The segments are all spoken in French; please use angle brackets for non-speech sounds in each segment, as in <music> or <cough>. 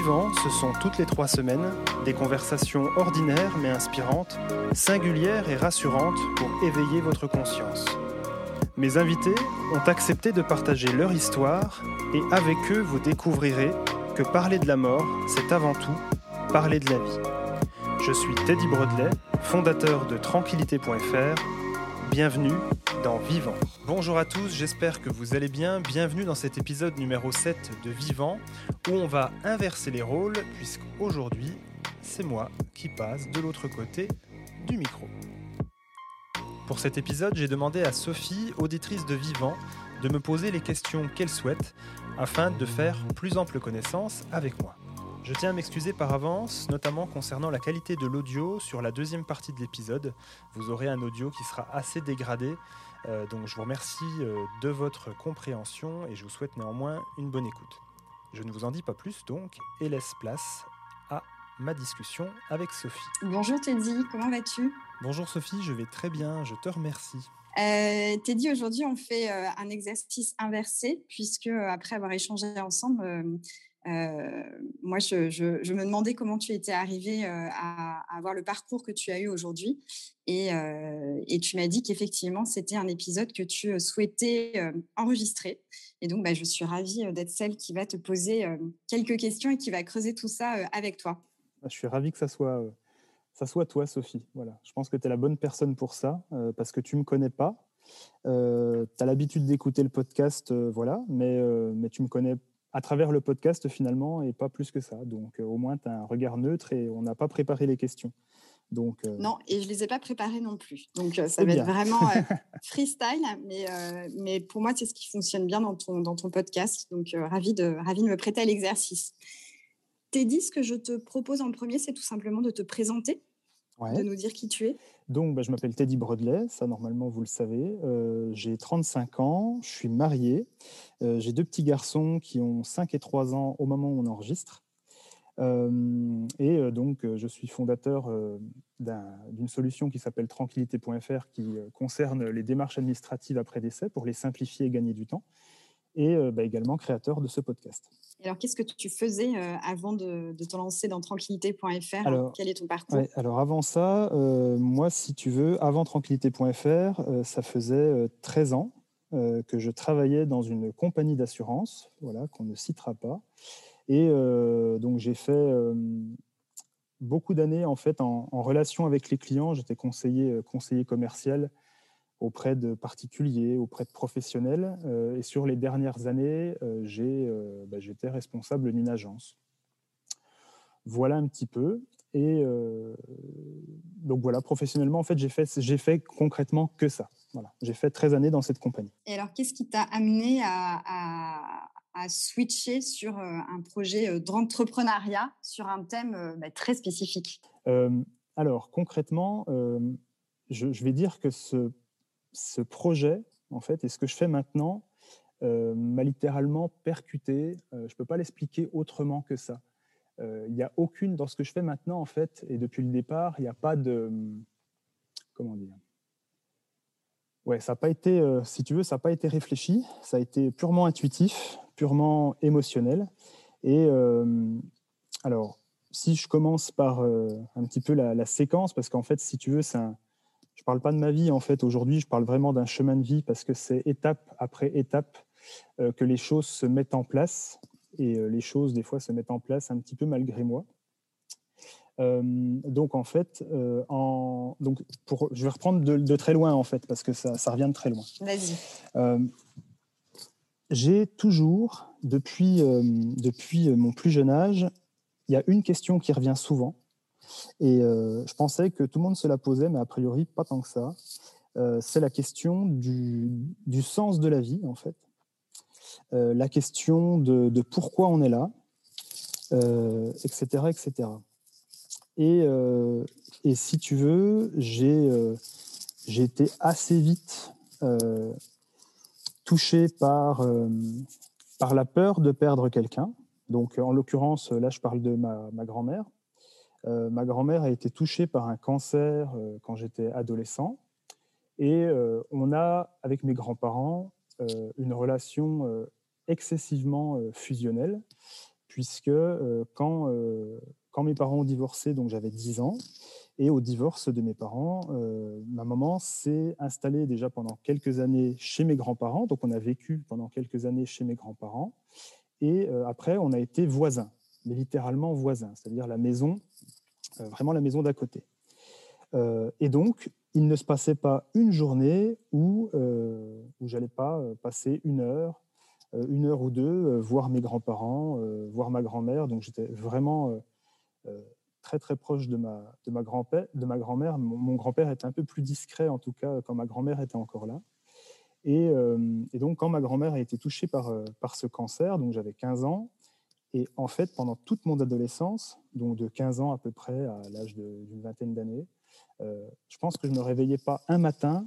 Vivant, ce sont toutes les trois semaines des conversations ordinaires mais inspirantes, singulières et rassurantes pour éveiller votre conscience. Mes invités ont accepté de partager leur histoire et avec eux vous découvrirez que parler de la mort, c'est avant tout parler de la vie. Je suis Teddy Brodelet, fondateur de tranquillité.fr. Bienvenue dans Vivant. Bonjour à tous, j'espère que vous allez bien. Bienvenue dans cet épisode numéro 7 de Vivant où on va inverser les rôles puisqu'aujourd'hui, c'est moi qui passe de l'autre côté du micro. Pour cet épisode, j'ai demandé à Sophie, auditrice de Vivant, de me poser les questions qu'elle souhaite afin de faire plus ample connaissance avec moi. Je tiens à m'excuser par avance, notamment concernant la qualité de l'audio sur la deuxième partie de l'épisode. Vous aurez un audio qui sera assez dégradé, euh, donc je vous remercie euh, de votre compréhension et je vous souhaite néanmoins une bonne écoute. Je ne vous en dis pas plus donc et laisse place à ma discussion avec Sophie. Bonjour Teddy, comment vas-tu? Bonjour Sophie, je vais très bien, je te remercie. Euh, Teddy, aujourd'hui on fait euh, un exercice inversé puisque euh, après avoir échangé ensemble, moi, je, me demandais comment tu étais arrivé euh, à, avoir le parcours que tu as eu aujourd'hui. Et, euh, tu m'as dit qu'effectivement, c'était un épisode que tu souhaitais enregistrer. Et donc, bah, je suis ravie d'être celle qui va te poser quelques questions et qui va creuser tout ça avec toi. Bah, je suis ravie que ça soit, toi, Sophie. Voilà. Je pense que tu es la bonne personne pour ça, parce que tu ne me connais pas. tu as l'habitude d'écouter le podcast, voilà, mais, mais tu me connais à travers le podcast finalement et pas plus que ça. Donc euh, au moins tu as un regard neutre et on n'a pas préparé les questions. Donc, euh... Non, et je ne les ai pas préparées non plus. Donc euh, ça va bien. être vraiment <laughs> freestyle, mais, mais pour moi c'est ce qui fonctionne bien dans ton, dans ton podcast. Donc ravi, de, ravi de me prêter à l'exercice. Teddy, ce que je te propose en premier, c'est tout simplement de te présenter, ouais. de nous dire qui tu es. Donc, bah, je m'appelle Teddy Brodley, ça normalement vous le savez. Euh, j'ai 35 ans, je suis marié. Euh, j'ai deux petits garçons qui ont 5 et 3 ans au moment où on enregistre. Euh, et donc, je suis fondateur d'une solution qui s'appelle tranquillité.fr qui concerne les démarches administratives après décès pour les simplifier et gagner du temps. Et bah, également créateur de ce podcast. Alors, qu'est-ce que tu faisais euh, avant de, de te lancer dans tranquillité.fr alors, Quel est ton parcours? ouais, Alors, avant ça, euh, moi, si tu veux, avant tranquillité.fr, euh, ça faisait 13 ans que je travaillais dans une compagnie d'assurance, voilà, qu'on ne citera pas. Et donc, j'ai fait beaucoup d'années en fait en, en, relation avec les clients. J'étais conseiller, conseiller commercial auprès de particuliers, auprès de professionnels. Euh, et sur les dernières années, euh, euh, bah, j'étais responsable d'une agence. Voilà un petit peu. Et donc voilà, professionnellement, en fait, j'ai fait, j'ai fait concrètement que ça. Voilà, j'ai fait 13 années dans cette compagnie. Et alors, qu'est-ce qui t'a amené à, à, à, switcher sur un projet d'entrepreneuriat sur un thème bah, très spécifique? Alors, concrètement, je, je, vais dire que ce ce projet, en fait, et ce que je fais maintenant, euh, m'a littéralement percuté. Euh, je ne peux pas l'expliquer autrement que ça. Euh, il n'y a aucune, dans ce que je fais maintenant, en fait, et depuis le départ, il n'y a pas de. Comment dire? Ouais, ça n'a pas été, euh, si tu veux, ça n'a pas été réfléchi, ça a été purement intuitif, purement émotionnel. Et euh, alors, si je commence par un petit peu la, la séquence, parce qu'en fait, si tu veux, c'est un je ne parle pas de ma vie en fait aujourd'hui, je parle vraiment d'un chemin de vie parce que c'est étape après étape euh, que les choses se mettent en place et euh, les choses des fois se mettent en place un petit peu malgré moi. Euh, donc en fait, en, donc pour, je vais reprendre de, de, très loin en fait parce que ça, ça revient de très loin. Vas-y. J'ai toujours, depuis, depuis mon plus jeune âge, il y a une question qui revient souvent et euh, je pensais que tout le monde se la posait, mais a priori, pas tant que ça. Euh, c'est la question du, sens de la vie, en fait. Euh, la question de, pourquoi on est là, etc., etc. Et, si tu veux, j'ai été assez vite touché par, la peur de perdre quelqu'un. Donc, en l'occurrence, là, je parle de ma grand-mère. Euh, ma grand-mère a été touchée par un cancer euh, quand j'étais adolescent. Et euh, on a, avec mes grands-parents, une relation excessivement fusionnelle, puisque quand, quand mes parents ont divorcé, donc j'avais 10 ans, et au divorce de mes parents, ma maman s'est installée déjà pendant quelques années chez mes grands-parents. Donc on a vécu pendant quelques années chez mes grands-parents. Et après, on a été voisins, mais littéralement voisins, c'est-à-dire la maison, vraiment la maison d'à côté. et donc, il ne se passait pas une journée où, euh, où j'allais pas passer une heure, une heure ou deux, voir mes grands-parents, voir ma grand-mère. Donc j'étais vraiment très très proche de ma, de ma grand-mère. Mon, grand-père était un peu plus discret, en tout cas, quand ma grand-mère était encore là. Et, et, donc, quand ma grand-mère a été touchée par, par ce cancer, donc j'avais 15 ans, et en fait, pendant toute mon adolescence, donc de 15 ans à peu près à l'âge d'une vingtaine d'années, euh, je pense que je ne me réveillais pas un matin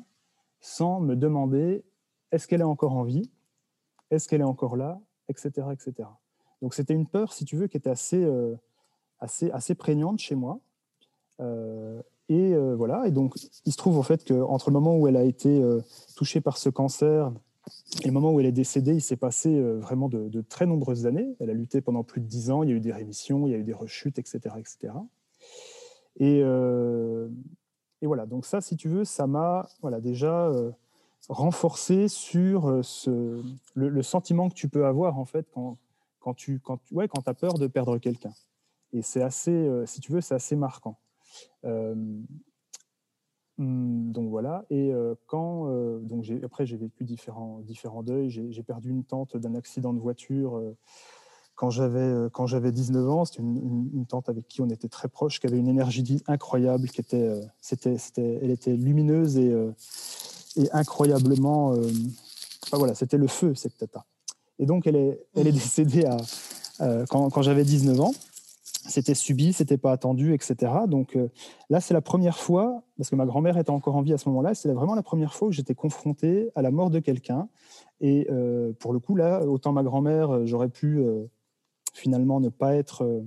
sans me demander est-ce qu'elle est encore en vie? Est-ce qu'elle est encore là? Etc. etc. Donc c'était une peur, si tu veux, qui était assez, euh, assez, assez prégnante chez moi. Euh, et voilà. Et donc, il se trouve en fait qu'entre le moment où elle a été touchée par ce cancer et le moment où elle est décédée, il s'est passé vraiment de, très nombreuses années. Elle a lutté pendant plus de dix ans. Il y a eu des rémissions, il y a eu des rechutes, etc., etc. Et, et voilà, donc ça, si tu veux, ça m'a voilà, déjà euh, renforcé sur euh, ce, le, sentiment que tu peux avoir en fait quand, quand tu quand, ouais, quand as peur de perdre quelqu'un. Et c'est assez, euh, si tu veux, c'est assez marquant. Hum, donc voilà, et quand donc après j'ai vécu différents, différents deuils, j'ai perdu une tante d'un accident de voiture quand j'avais euh, quand j'avais 19 ans, c'était une, tante avec qui on était très proche, qui avait une énergie incroyable, qui était euh, c'était c'était elle était lumineuse et euh, et incroyablement voilà, c'était le feu cette tata. Et donc elle est elle est décédée à quand, quand j'avais 19 ans. C'était subi, c'était pas attendu, etc. Donc là, c'est la première fois, parce que ma grand-mère était encore en vie à ce moment-là, c'est vraiment la première fois où j'étais confronté à la mort de quelqu'un. Et pour le coup, là, autant ma grand-mère, j'aurais pu finalement ne pas être euh,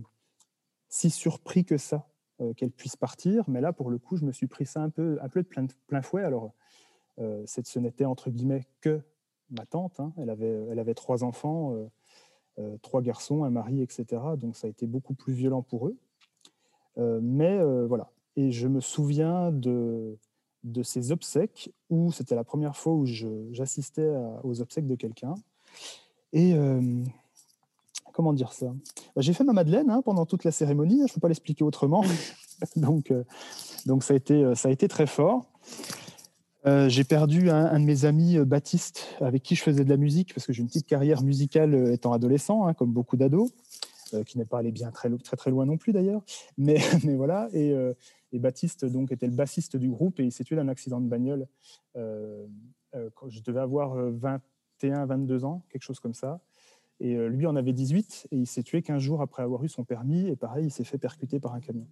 si surpris que ça euh, qu'elle puisse partir. Mais là, pour le coup, je me suis pris ça un peu, un peu de plein, plein fouet. Alors, euh, ce n'était entre guillemets que ma tante. Hein. Elle, avait, elle avait trois enfants, trois garçons, un mari, etc. Donc, ça a été beaucoup plus violent pour eux. mais voilà. Et je me souviens de, de ces obsèques où c'était la première fois où j'assistais aux obsèques de quelqu'un. Et comment dire ça? Bah, J'ai fait ma Madeleine hein, pendant toute la cérémonie, je ne peux pas l'expliquer autrement. <laughs> donc, euh, donc ça, a été, euh, ça a été très fort. Euh, j'ai perdu un, de mes amis, Baptiste, avec qui je faisais de la musique, parce que j'ai une petite carrière musicale étant adolescent, hein, comme beaucoup d'ados, qui n'est pas allé bien très, très, très loin non plus d'ailleurs. Mais, <laughs> voilà, et, Baptiste donc, était le bassiste du groupe et il s'est tué dans un accident de bagnole. quand je devais avoir 21, 22 ans, quelque chose comme ça. Et euh, lui en avait 18 et il s'est tué 15 jours après avoir eu son permis. Et pareil, il s'est fait percuter par un camion.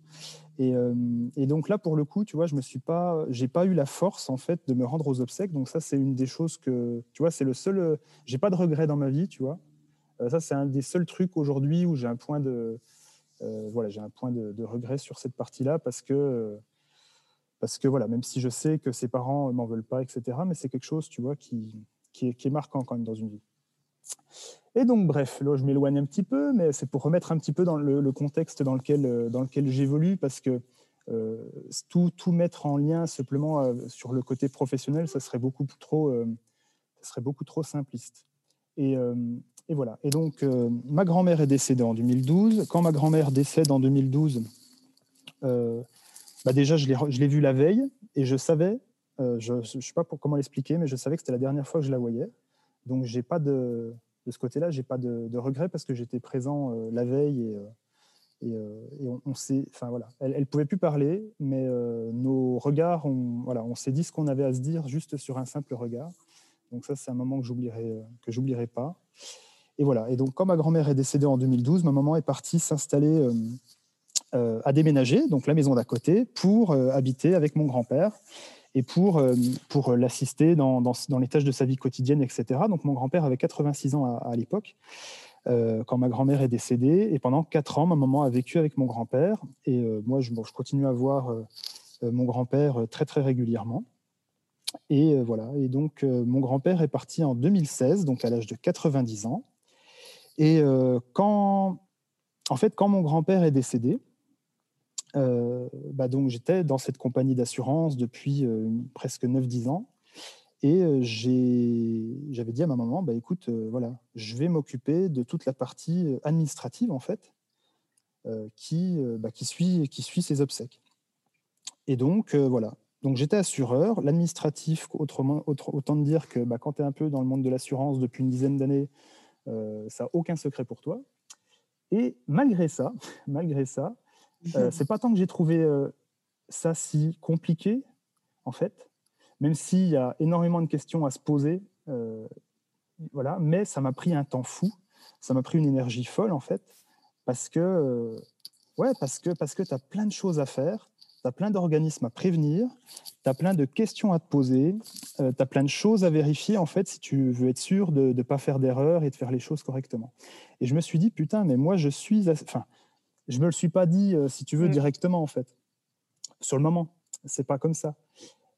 Et, euh, et, donc là, pour le coup, tu vois, je me suis pas, j'ai pas eu la force en fait de me rendre aux obsèques. Donc ça, c'est une des choses que, tu vois, c'est le seul. Euh, j'ai pas de regrets dans ma vie, tu vois. ça, c'est un des seuls trucs aujourd'hui où j'ai un point de, voilà, j'ai un point de, regret sur cette partie-là parce que parce que voilà, même si je sais que ses parents m'en veulent pas, etc. Mais c'est quelque chose, tu vois, qui, qui qui est marquant quand même dans une vie. Et donc, bref, là, je m'éloigne un petit peu, mais c'est pour remettre un petit peu dans le, contexte dans lequel, euh, dans lequel j'évolue, parce que euh, tout, tout, mettre en lien simplement euh, sur le côté professionnel, ça serait beaucoup trop, ça serait beaucoup trop simpliste. Et, et voilà. Et donc, ma grand-mère est décédée en 2012. Quand ma grand-mère décède en 2012, bah déjà, je l'ai vue la veille et je savais, je ne sais pas pour comment l'expliquer, mais je savais que c'était la dernière fois que je la voyais. Donc, j'ai pas de, de ce côté-là, j'ai pas de, de regret parce que j'étais présent euh, la veille et, euh, euh, et on, s'est, enfin voilà, elle, ne pouvait plus parler, mais nos regards, on, voilà, on s'est dit ce qu'on avait à se dire juste sur un simple regard. Donc ça, c'est un moment que j'oublierai, que pas. Et voilà. Et donc, quand ma grand-mère est décédée en 2012, ma maman est partie s'installer à déménager, donc la maison d'à côté, pour habiter avec mon grand-père et pour, euh, pour l'assister dans, dans, les tâches de sa vie quotidienne, etc. Donc mon grand-père avait 86 ans à, l'époque, euh, quand ma grand-mère est décédée, et pendant 4 ans, ma maman a vécu avec mon grand-père, et euh, moi, je, je, continue à voir mon grand-père très, très régulièrement. Et voilà, et donc mon grand-père est parti en 2016, donc à l'âge de 90 ans. Et quand en fait, quand mon grand-père est décédé, bah donc j'étais dans cette compagnie d'assurance depuis presque 9-10 ans. Et j'avais dit à ma maman, bah, écoute, voilà, je vais m'occuper de toute la partie administrative, en fait, qui, bah, qui, suit, qui suit ses obsèques. Et donc, voilà. Donc, j'étais assureur. L'administratif, autrement, autant dire que bah, quand tu es un peu dans le monde de l'assurance depuis une dizaine d'années, ça n'a aucun secret pour toi. Et malgré ça, <laughs> malgré ça, c'est pas tant que j'ai trouvé ça si compliqué, en fait, même s'il y a énormément de questions à se poser. Euh, voilà, mais ça m'a pris un temps fou, ça m'a pris une énergie folle en fait, parce que euh, ouais, parce que parce que tu as plein de choses à faire, tu as plein d'organismes à prévenir, tu as plein de questions à te poser, euh, tu as plein de choses à vérifier en fait si tu veux être sûr de ne pas faire d'erreur et de faire les choses correctement. Et je me suis dit putain, mais moi je suis enfin, je me le suis pas dit si tu veux mmh. directement en fait. Sur le moment, c'est pas comme ça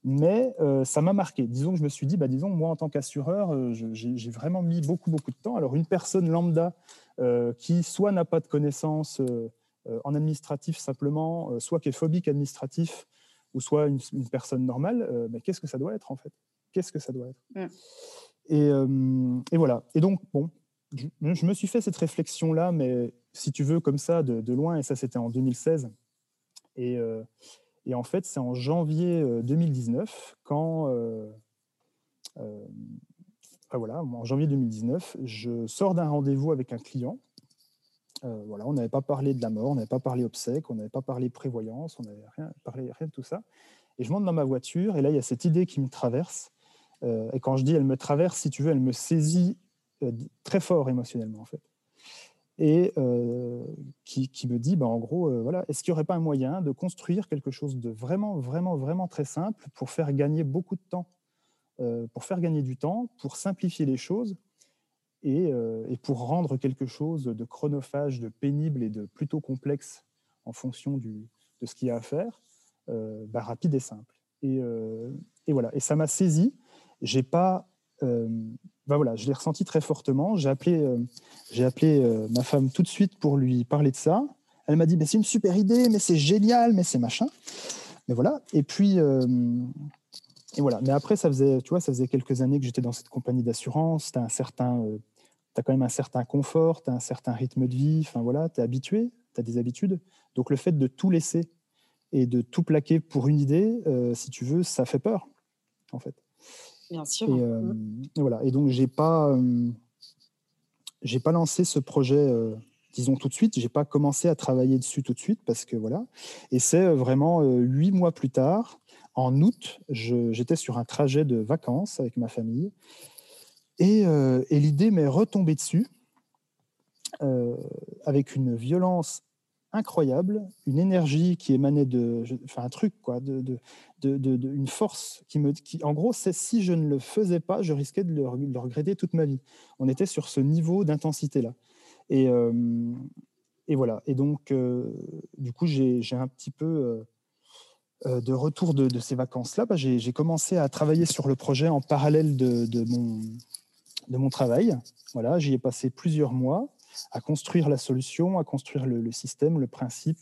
mais euh, ça m'a marqué. Disons que je me suis dit, bah, disons, moi en tant qu'assureur, euh, j'ai vraiment mis beaucoup, beaucoup de temps. Alors, une personne lambda euh, qui soit n'a pas de connaissances en administratif simplement, soit qui est phobique administratif, ou soit une, personne normale, mais qu'est-ce que ça doit être en fait? Qu'est-ce que ça doit être? Mm. et, et, voilà. Et donc, bon, je, me suis fait cette réflexion-là, mais si tu veux, comme ça, de, loin, et ça c'était en 2016. Et et en fait, c'est en janvier 2019 euh, quand, euh, euh, voilà, en janvier 2019, je sors d'un rendez-vous avec un client. voilà, on n'avait pas parlé de la mort, on n'avait pas parlé obsèques, on n'avait pas parlé prévoyance, on n'avait rien parlé rien de tout ça. Et je monte dans ma voiture et là, il y a cette idée qui me traverse. et quand je dis elle me traverse, si tu veux, elle me saisit très fort émotionnellement en fait et euh, qui, me dit, bah, en gros, euh, voilà, est-ce qu'il n'y aurait pas un moyen de construire quelque chose de vraiment, vraiment, vraiment très simple pour faire gagner beaucoup de temps, euh, pour faire gagner du temps, pour simplifier les choses et, et, pour rendre quelque chose de chronophage, de pénible et de plutôt complexe en fonction du, de ce qu'il y a à faire, bah, rapide et simple. Et, et, voilà, et ça m'a saisi. J'ai pas ben voilà, je l'ai ressenti très fortement. J'ai appelé, euh, j'ai appelé euh, ma femme tout de suite pour lui parler de ça. Elle m'a dit, c'est une super idée, mais c'est génial, mais c'est machin. Mais voilà. Et puis, euh, et voilà. Mais après, ça faisait, tu vois, ça faisait quelques années que j'étais dans cette compagnie d'assurance. Tu as un certain, as quand même un certain confort, tu as un certain rythme de vie. Enfin voilà, tu es habitué, tu as des habitudes. Donc le fait de tout laisser et de tout plaquer pour une idée, si tu veux, ça fait peur, en fait. Bien sûr. Euh. Et, voilà. Et donc, j'ai pas, euh, pas lancé ce projet, euh, disons tout de suite. J'ai pas commencé à travailler dessus tout de suite parce que voilà. Et c'est vraiment huit mois plus tard, en août, j'étais sur un trajet de vacances avec ma famille et, l'idée m'est retombée dessus avec une violence incroyable, une énergie qui émanait de, enfin un truc quoi, de, une force qui me, qui, en gros, c'est si je ne le faisais pas, je risquais de le, regretter toute ma vie. On était sur ce niveau d'intensité là, et, euh, et voilà. Et donc, euh, du coup, j'ai un petit peu euh, de retour de, ces vacances là. Bah, j'ai commencé à travailler sur le projet en parallèle de, mon de mon travail. Voilà, j'y ai passé plusieurs mois à construire la solution, à construire le, système, le principe,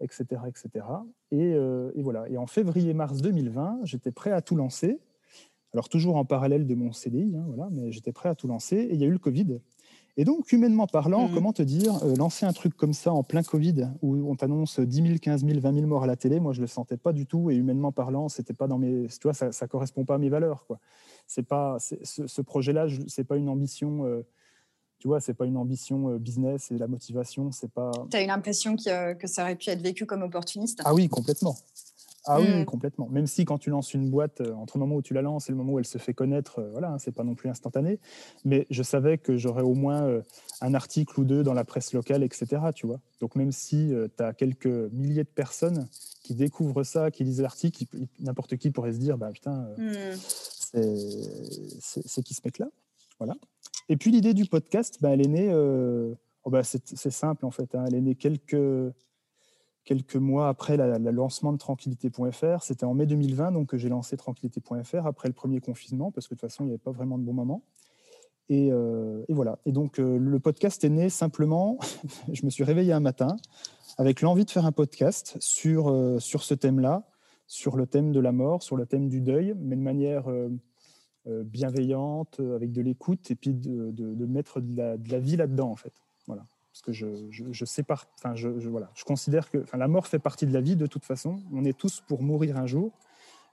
etc. etc. Euh, et, voilà. Et en février-mars 2020, j'étais prêt à tout lancer. Alors toujours en parallèle de mon CDI, hein, voilà, mais j'étais prêt à tout lancer. Et il y a eu le Covid. Et donc, humainement parlant, mmh. comment te dire, euh, lancer un truc comme ça en plein Covid, où on t'annonce 10 000, 15 000, 20 000 morts à la télé, moi je le sentais pas du tout. Et humainement parlant, c'était pas dans mes, tu vois, ça, ça correspond pas à mes valeurs, quoi. C'est pas, ce, ce projet-là, c'est pas une ambition. Euh, tu vois, c'est pas une ambition euh, business et la motivation, c'est pas. Tu as eu l'impression que, que, ça aurait pu être vécu comme opportuniste Ah oui, complètement. Ah oui, hmm. complètement. Même si quand tu lances une boîte, euh, entre le moment où tu la lances et le moment où elle se fait connaître, euh, voilà, hein, c'est pas non plus instantané. Mais je savais que j'aurais au moins un article ou deux dans la presse locale, etc. Tu vois. Donc même si tu as quelques milliers de personnes qui découvrent ça, qui lisent l'article, n'importe qui pourrait se dire, bah putain, hmm. c'est qui ce mec-là? Voilà. Et puis l'idée du podcast, bah, elle est née, euh, oh, bah, c'est simple en fait, hein. elle est née quelques, quelques mois après le lancement de tranquillité.fr. C'était en mai 2020 donc, que j'ai lancé tranquillité.fr après le premier confinement, parce que de toute façon, il n'y avait pas vraiment de bon moment. Et, voilà. Et donc, le podcast est né simplement, <laughs> je me suis réveillé un matin avec l'envie de faire un podcast sur, sur ce thème-là, sur le thème de la mort, sur le thème du deuil, mais de manière bienveillante, avec de l'écoute, et puis de, de, mettre de la, de la vie là-dedans, en fait. Voilà parce que je, je, sépare, enfin, je, voilà, je considère que enfin, la mort fait partie de la vie de toute façon. On est tous pour mourir un jour,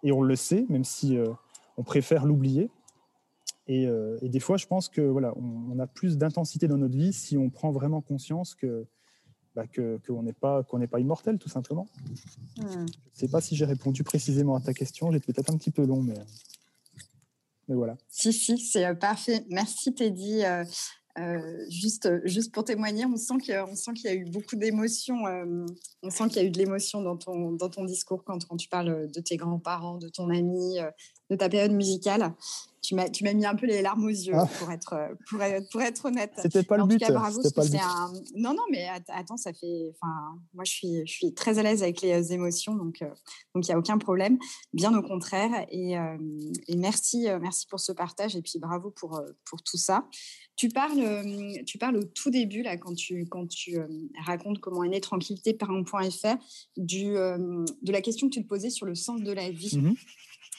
et on le sait, même si euh, on préfère l'oublier. Euh, et, des fois, je pense que voilà, on, a plus d'intensité dans notre vie si on prend vraiment conscience que bah, qu'on n'est pas qu'on n'est pas immortel, tout simplement. Hmm. Je ne sais pas si j'ai répondu précisément à ta question. J'étais peut-être un petit peu long, mais mais voilà. Si, si, c'est euh, parfait. Merci Teddy. Euh, juste, juste pour témoigner, on sent qu'il y a eu beaucoup d'émotions. Euh, on sent qu'il y a eu de l'émotion dans ton, dans ton discours quand, quand tu parles de tes grands-parents, de ton ami, euh, de ta période musicale. Tu m'as, tu m'as mis un peu les larmes aux yeux, ah. pour, être, pour, être, pour être honnête. C'était pas le but. Cas, bravo, pas le but. Non, non, mais attends, ça fait. Enfin, moi, je suis, je suis très à l'aise avec les émotions, donc donc il n'y a aucun problème. Bien au contraire. Et, et merci, merci pour ce partage et puis bravo pour, pour tout ça. Tu parles, euh, tu parles au tout début, là, quand tu, quand tu euh, racontes comment est née Tranquillité par un.fr, du, euh, de la question que tu te posais sur le sens de la vie. Mmh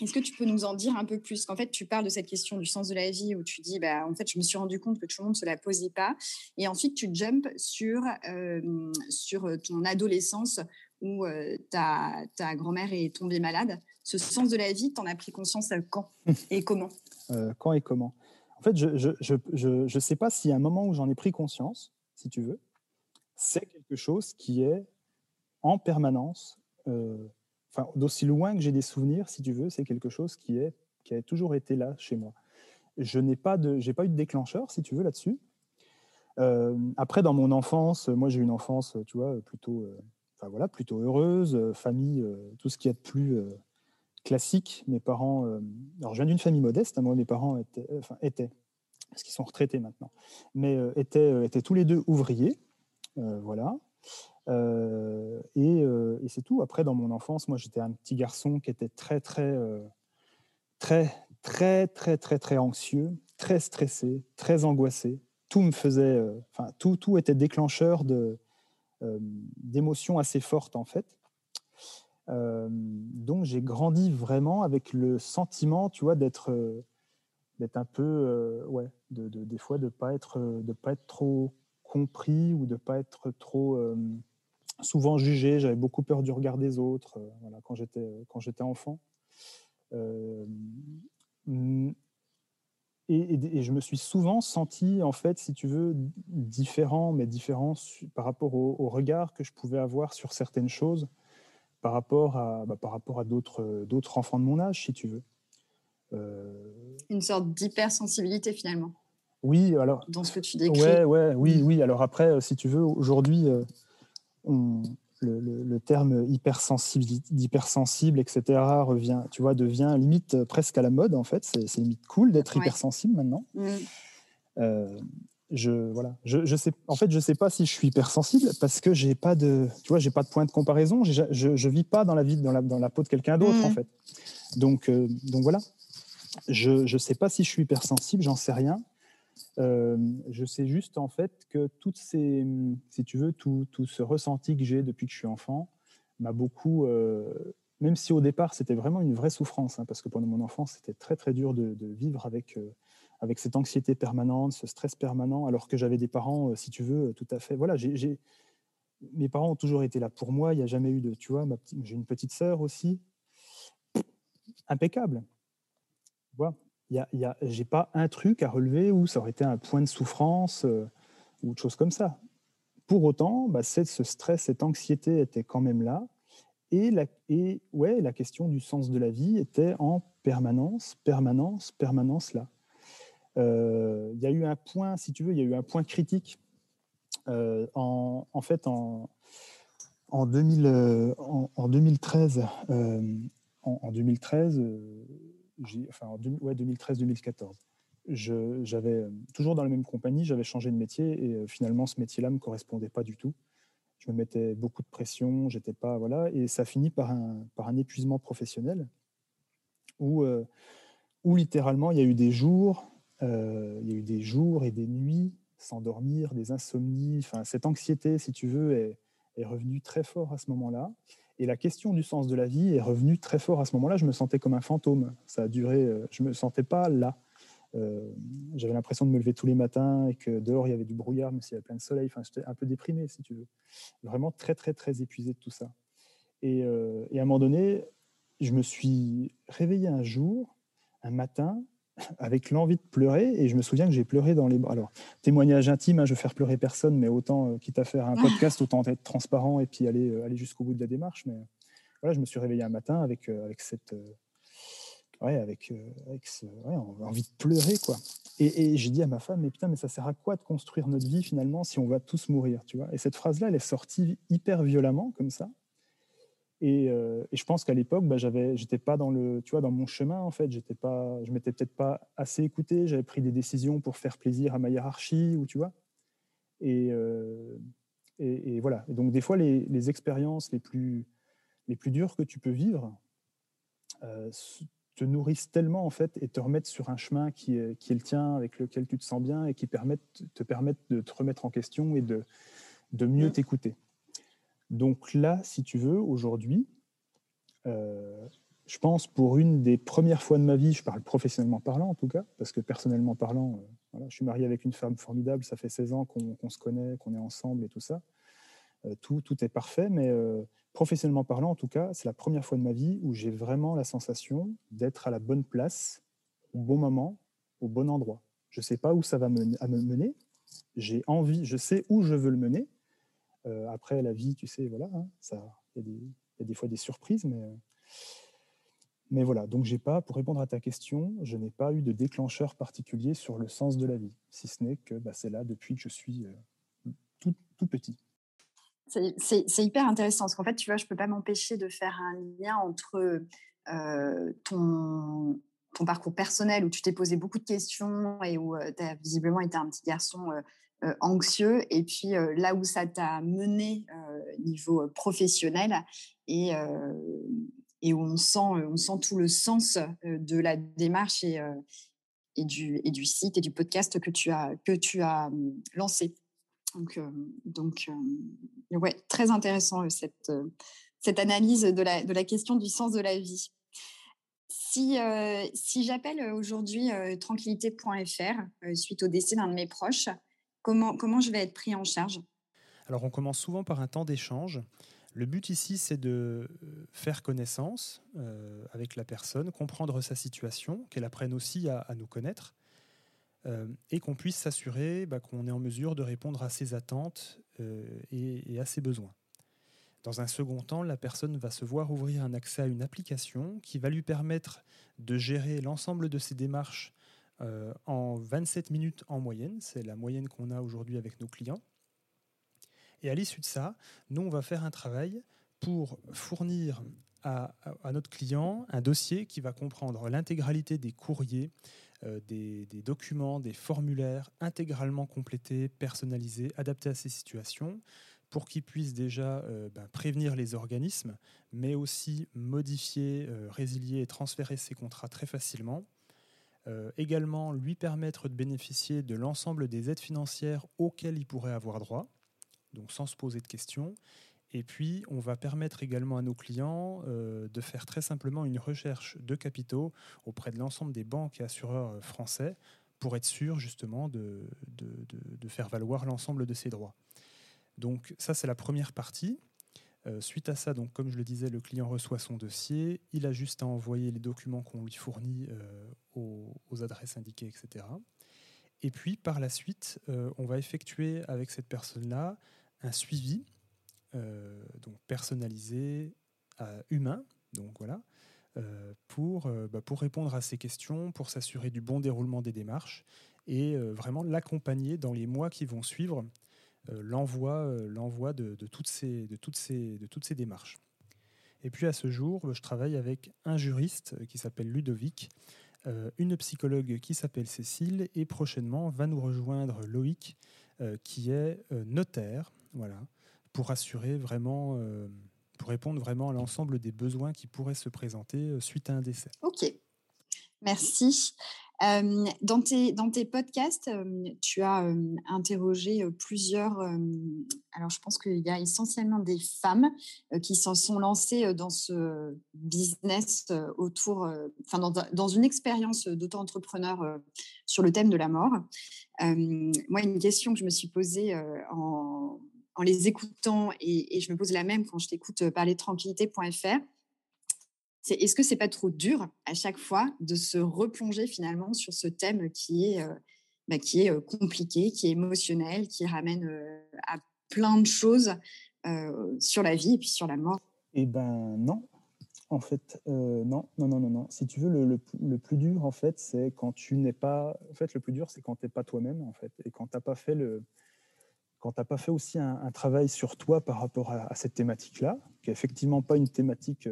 Est-ce que tu peux nous en dire un peu plus? Qu'en fait, tu parles de cette question du sens de la vie où tu dis, bah, en fait, je me suis rendu compte que tout le monde ne se la posait pas. Et ensuite, tu jumps sur, sur ton adolescence où ta, ta grand-mère est tombée malade. Ce sens de la vie, tu en as pris conscience <laughs> quand et comment? Quand et comment? En fait, je ne je, je, je, sais pas s'il y a un moment où j'en ai pris conscience, si tu veux. C'est quelque chose qui est en permanence, euh, d'aussi loin que j'ai des souvenirs, si tu veux, c'est quelque chose qui, est, qui a toujours été là chez moi. Je n'ai pas, pas eu de déclencheur, si tu veux, là-dessus. Euh, après, dans mon enfance, moi j'ai eu une enfance, tu vois, plutôt, euh, enfin, voilà, plutôt heureuse, famille, tout ce qui est de plus classique. Mes parents, euh, alors je viens d'une famille modeste, hein, moi mes parents étaient, enfin étaient, parce qu'ils sont retraités maintenant, mais euh, étaient, euh, étaient tous les deux ouvriers, voilà. Et, et c'est tout. Après, dans mon enfance, moi j'étais un petit garçon qui était très très très très très très très anxieux, très stressé, très angoissé. Tout me faisait, enfin tout tout était déclencheur d'émotions assez fortes en fait. Euh, donc j'ai grandi vraiment avec le sentiment, tu vois, d'être euh, d'être un peu, euh, ouais, de, des fois de pas être de pas être trop compris ou de pas être trop souvent jugé. J'avais beaucoup peur du regard des autres. voilà, quand j'étais quand j'étais enfant. Et, je me suis souvent senti, en fait, si tu veux, différent, mais différent par rapport au, au regard que je pouvais avoir sur certaines choses par rapport à, bah, par rapport à d'autres, d'autres enfants de mon âge, si tu veux. Euh, Une sorte d'hypersensibilité finalement. Oui, alors. Dans ce que tu décris. Ouais, ouais, oui, oui. Alors après, euh, si tu veux, aujourd'hui, euh, le, le, terme hypersensible, hypersensible, etc., revient, tu vois, devient limite presque à la mode en fait. C'est, limite cool d'être hypersensible maintenant. Mm je voilà, je, je, sais, en fait, je sais pas si je suis hypersensible parce que j'ai pas de, tu vois, j'ai pas de point de comparaison. Je, je vis pas dans la vie, dans la, dans la peau de quelqu'un d'autre, en mmh. fait. Donc, euh, donc voilà. Je, ne sais pas si je suis hypersensible, j'en sais rien. Euh, je sais juste en fait que toutes ces, si tu veux, tout, tout ce ressenti que j'ai depuis que je suis enfant m'a beaucoup, euh, même si au départ c'était vraiment une vraie souffrance, hein, parce que pendant mon enfance c'était très très dur de, vivre avec avec cette anxiété permanente, ce stress permanent, alors que j'avais des parents, euh, si tu veux, tout à fait. Voilà, j'ai, mes parents ont toujours été là pour moi. Il n'y a jamais eu de, tu vois, j'ai une petite sœur aussi, impeccable. Voilà. Y a, j'ai pas un truc à relever où ça aurait été un point de souffrance euh, ou autre chose comme ça. Pour autant, bah, ce stress, cette anxiété était quand même là. Et la, ouais, la question du sens de la vie était en permanence, permanence, permanence là. Euh, il y a eu un point, si tu veux, il y a eu un point critique. Euh, en, fait, en, en, 2000, en, 2013, en, 2013, enfin, en ouais, 2013-2014, j'avais toujours dans la même compagnie, j'avais changé de métier et finalement ce métier-là me correspondait pas du tout. Je me mettais beaucoup de pression, j'étais pas voilà, et ça finit par un, par un épuisement professionnel où, où littéralement il y a eu des jours y a eu des jours et des nuits sans dormir, des insomnies. Enfin, cette anxiété, si tu veux, est, est revenue très fort à ce moment-là. Et la question du sens de la vie est revenue très fort à ce moment-là. Je me sentais comme un fantôme. Ça a duré. Euh, je me sentais pas là. Euh, j'avais l'impression de me lever tous les matins et que dehors il y avait du brouillard, mais s'il y avait plein de soleil. Enfin, j'étais un peu déprimé, si tu veux. Vraiment très, très, très épuisé de tout ça. Et, euh, et à un moment donné, je me suis réveillé un jour, un matin, avec l'envie de pleurer. Et je me souviens que j'ai pleuré dans les bras. Alors, témoignage intime, hein, je vais faire pleurer personne, mais autant, euh, quitte à faire un <laughs> podcast, autant être transparent et puis aller, euh, aller jusqu'au bout de la démarche. Mais voilà, je me suis réveillé un matin avec, euh, avec cette. ouais, avec, avec ce, ouais, envie de pleurer, quoi. Et, et j'ai dit à ma femme, mais putain, mais ça sert à quoi de construire notre vie finalement si on va tous mourir, tu vois? Et cette phrase-là, elle est sortie hyper violemment, comme ça. Euh, et, je pense qu'à l'époque, bah, j'avais, j'étais pas dans le, tu vois, dans mon chemin en fait. J'étais pas, je m'étais peut-être pas assez écouté. J'avais pris des décisions pour faire plaisir à ma hiérarchie ou tu vois. Et, euh, et, voilà. Donc des fois, les, expériences les plus, les plus dures que tu peux vivre euh, te nourrissent tellement en fait et te remettent sur un chemin qui est, qui est le tien, avec lequel tu te sens bien et qui permettent, te permettent de te remettre en question et de, de mieux mmh. t'écouter. Donc là, si tu veux, aujourd'hui, euh, je pense pour une des premières fois de ma vie, je parle professionnellement parlant en tout cas, parce que personnellement parlant, euh, je suis marié avec une femme formidable, ça fait 16 ans qu'on se connaît, qu'on est ensemble et tout ça. Euh, tout, tout, est parfait, mais professionnellement parlant, en tout cas, c'est la première fois de ma vie où j'ai vraiment la sensation d'être à la bonne place, au bon moment, au bon endroit. Je ne sais pas où ça va me mener, j'ai envie, je sais où je veux le mener, euh, après, la vie, tu sais, voilà, hein, il y, a des fois des surprises, mais, euh, mais voilà. Donc, j'ai pas, pour répondre à ta question, je n'ai pas eu de déclencheur particulier sur le sens de la vie, si ce n'est que bah, c'est là depuis que je suis euh, tout, tout, petit. C'est hyper intéressant parce qu'en fait, tu vois, je peux pas m'empêcher de faire un lien entre ton, ton parcours personnel où tu t'es posé beaucoup de questions et où tu as visiblement été un petit garçon euh, anxieux et puis euh, là où ça t'a mené euh, niveau professionnel et, et où on sent, on sent tout le sens de la démarche et, et, du, et du site et du podcast que tu as, que tu as lancé. Donc, donc ouais, très intéressant cette, cette analyse de la, de la question du sens de la vie. Si, si j'appelle aujourd'hui tranquillité.fr suite au décès d'un de mes proches, Comment, je vais être pris en charge? Alors, on commence souvent par un temps d'échange. Le but ici, c'est de euh, faire connaissance euh, avec la personne, comprendre sa situation, qu'elle apprenne aussi à, nous connaître, euh, et qu'on puisse s'assurer bah, qu'on est en mesure de répondre à ses attentes et, à ses besoins. Dans un second temps, la personne va se voir ouvrir un accès à une application qui va lui permettre de gérer l'ensemble de ses démarches euh, en 27 minutes en moyenne. C'est la moyenne qu'on a aujourd'hui avec nos clients. Et à l'issue de ça, nous, on va faire un travail pour fournir à, notre client un dossier qui va comprendre l'intégralité des courriers, euh, des, documents, des formulaires intégralement complétés, personnalisés, adaptés à ces situations, pour qu'il puisse déjà euh, ben, prévenir les organismes, mais aussi modifier, résilier et transférer ses contrats très facilement euh, également lui permettre de bénéficier de l'ensemble des aides financières auxquelles il pourrait avoir droit, donc sans se poser de questions. Et puis, on va permettre également à nos clients euh, de faire très simplement une recherche de capitaux auprès de l'ensemble des banques et assureurs euh, français pour être sûr justement de, de faire valoir l'ensemble de ses droits. Donc ça, c'est la première partie. Euh, suite à ça, donc, comme je le disais, le client reçoit son dossier, il a juste à envoyer les documents qu'on lui fournit euh, aux, adresses indiquées, etc. Et puis, par la suite, euh, on va effectuer avec cette personne-là un suivi donc personnalisé, humain, donc voilà, pour, bah, pour répondre à ces questions, pour s'assurer du bon déroulement des démarches et vraiment l'accompagner dans les mois qui vont suivre l'envoi, euh, l'envoi de, toutes ces, de, toutes ces, de toutes ces démarches. Et puis à ce jour, je travaille avec un juriste qui s'appelle Ludovic, euh, une psychologue qui s'appelle Cécile, et prochainement va nous rejoindre Loïc, qui est notaire, voilà, pour assurer vraiment, pour répondre vraiment à l'ensemble des besoins qui pourraient se présenter suite à un décès. Ok. Merci. dans, tes, dans tes podcasts, tu as interrogé plusieurs. alors, je pense qu'il y a essentiellement des femmes qui s'en sont lancées dans ce business autour, enfin, dans, dans, une expérience d'auto-entrepreneur sur le thème de la mort. moi, une question que je me suis posée en, en, les écoutant, et, je me pose la même quand je t'écoute parler de tranquillité.fr est-ce que c'est pas trop dur à chaque fois de se replonger finalement sur ce thème qui est, euh, bah, qui est euh, compliqué, qui est émotionnel, qui ramène euh, à plein de choses sur la vie et puis sur la mort? Eh ben non, en fait, non, non, non, non, non. Si tu veux, le, plus dur, en fait, c'est quand tu n'es pas. En fait, le plus dur, c'est quand tu n'es pas toi-même, en fait, et quand tu n'as pas fait le. Quand pas fait aussi un, travail sur toi par rapport à, cette thématique-là, qui est effectivement pas une thématique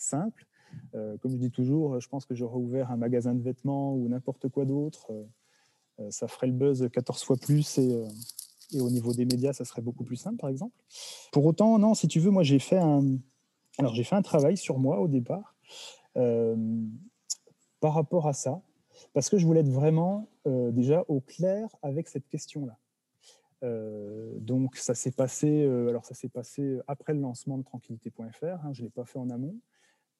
simple. Euh, comme je dis toujours, je pense que j'aurais ouvert un magasin de vêtements ou n'importe quoi d'autre. Euh, euh, ça ferait le buzz 14 fois plus et, et, au niveau des médias, ça serait beaucoup plus simple, par exemple. Pour autant, non, si tu veux, moi, j'ai fait un, alors, j'ai fait un travail sur moi au départ par rapport à ça, parce que je voulais être vraiment déjà au clair avec cette question-là. donc ça s'est passé, alors ça s'est passé après le lancement de tranquillité.fr. Hein, je l'ai pas fait en amont.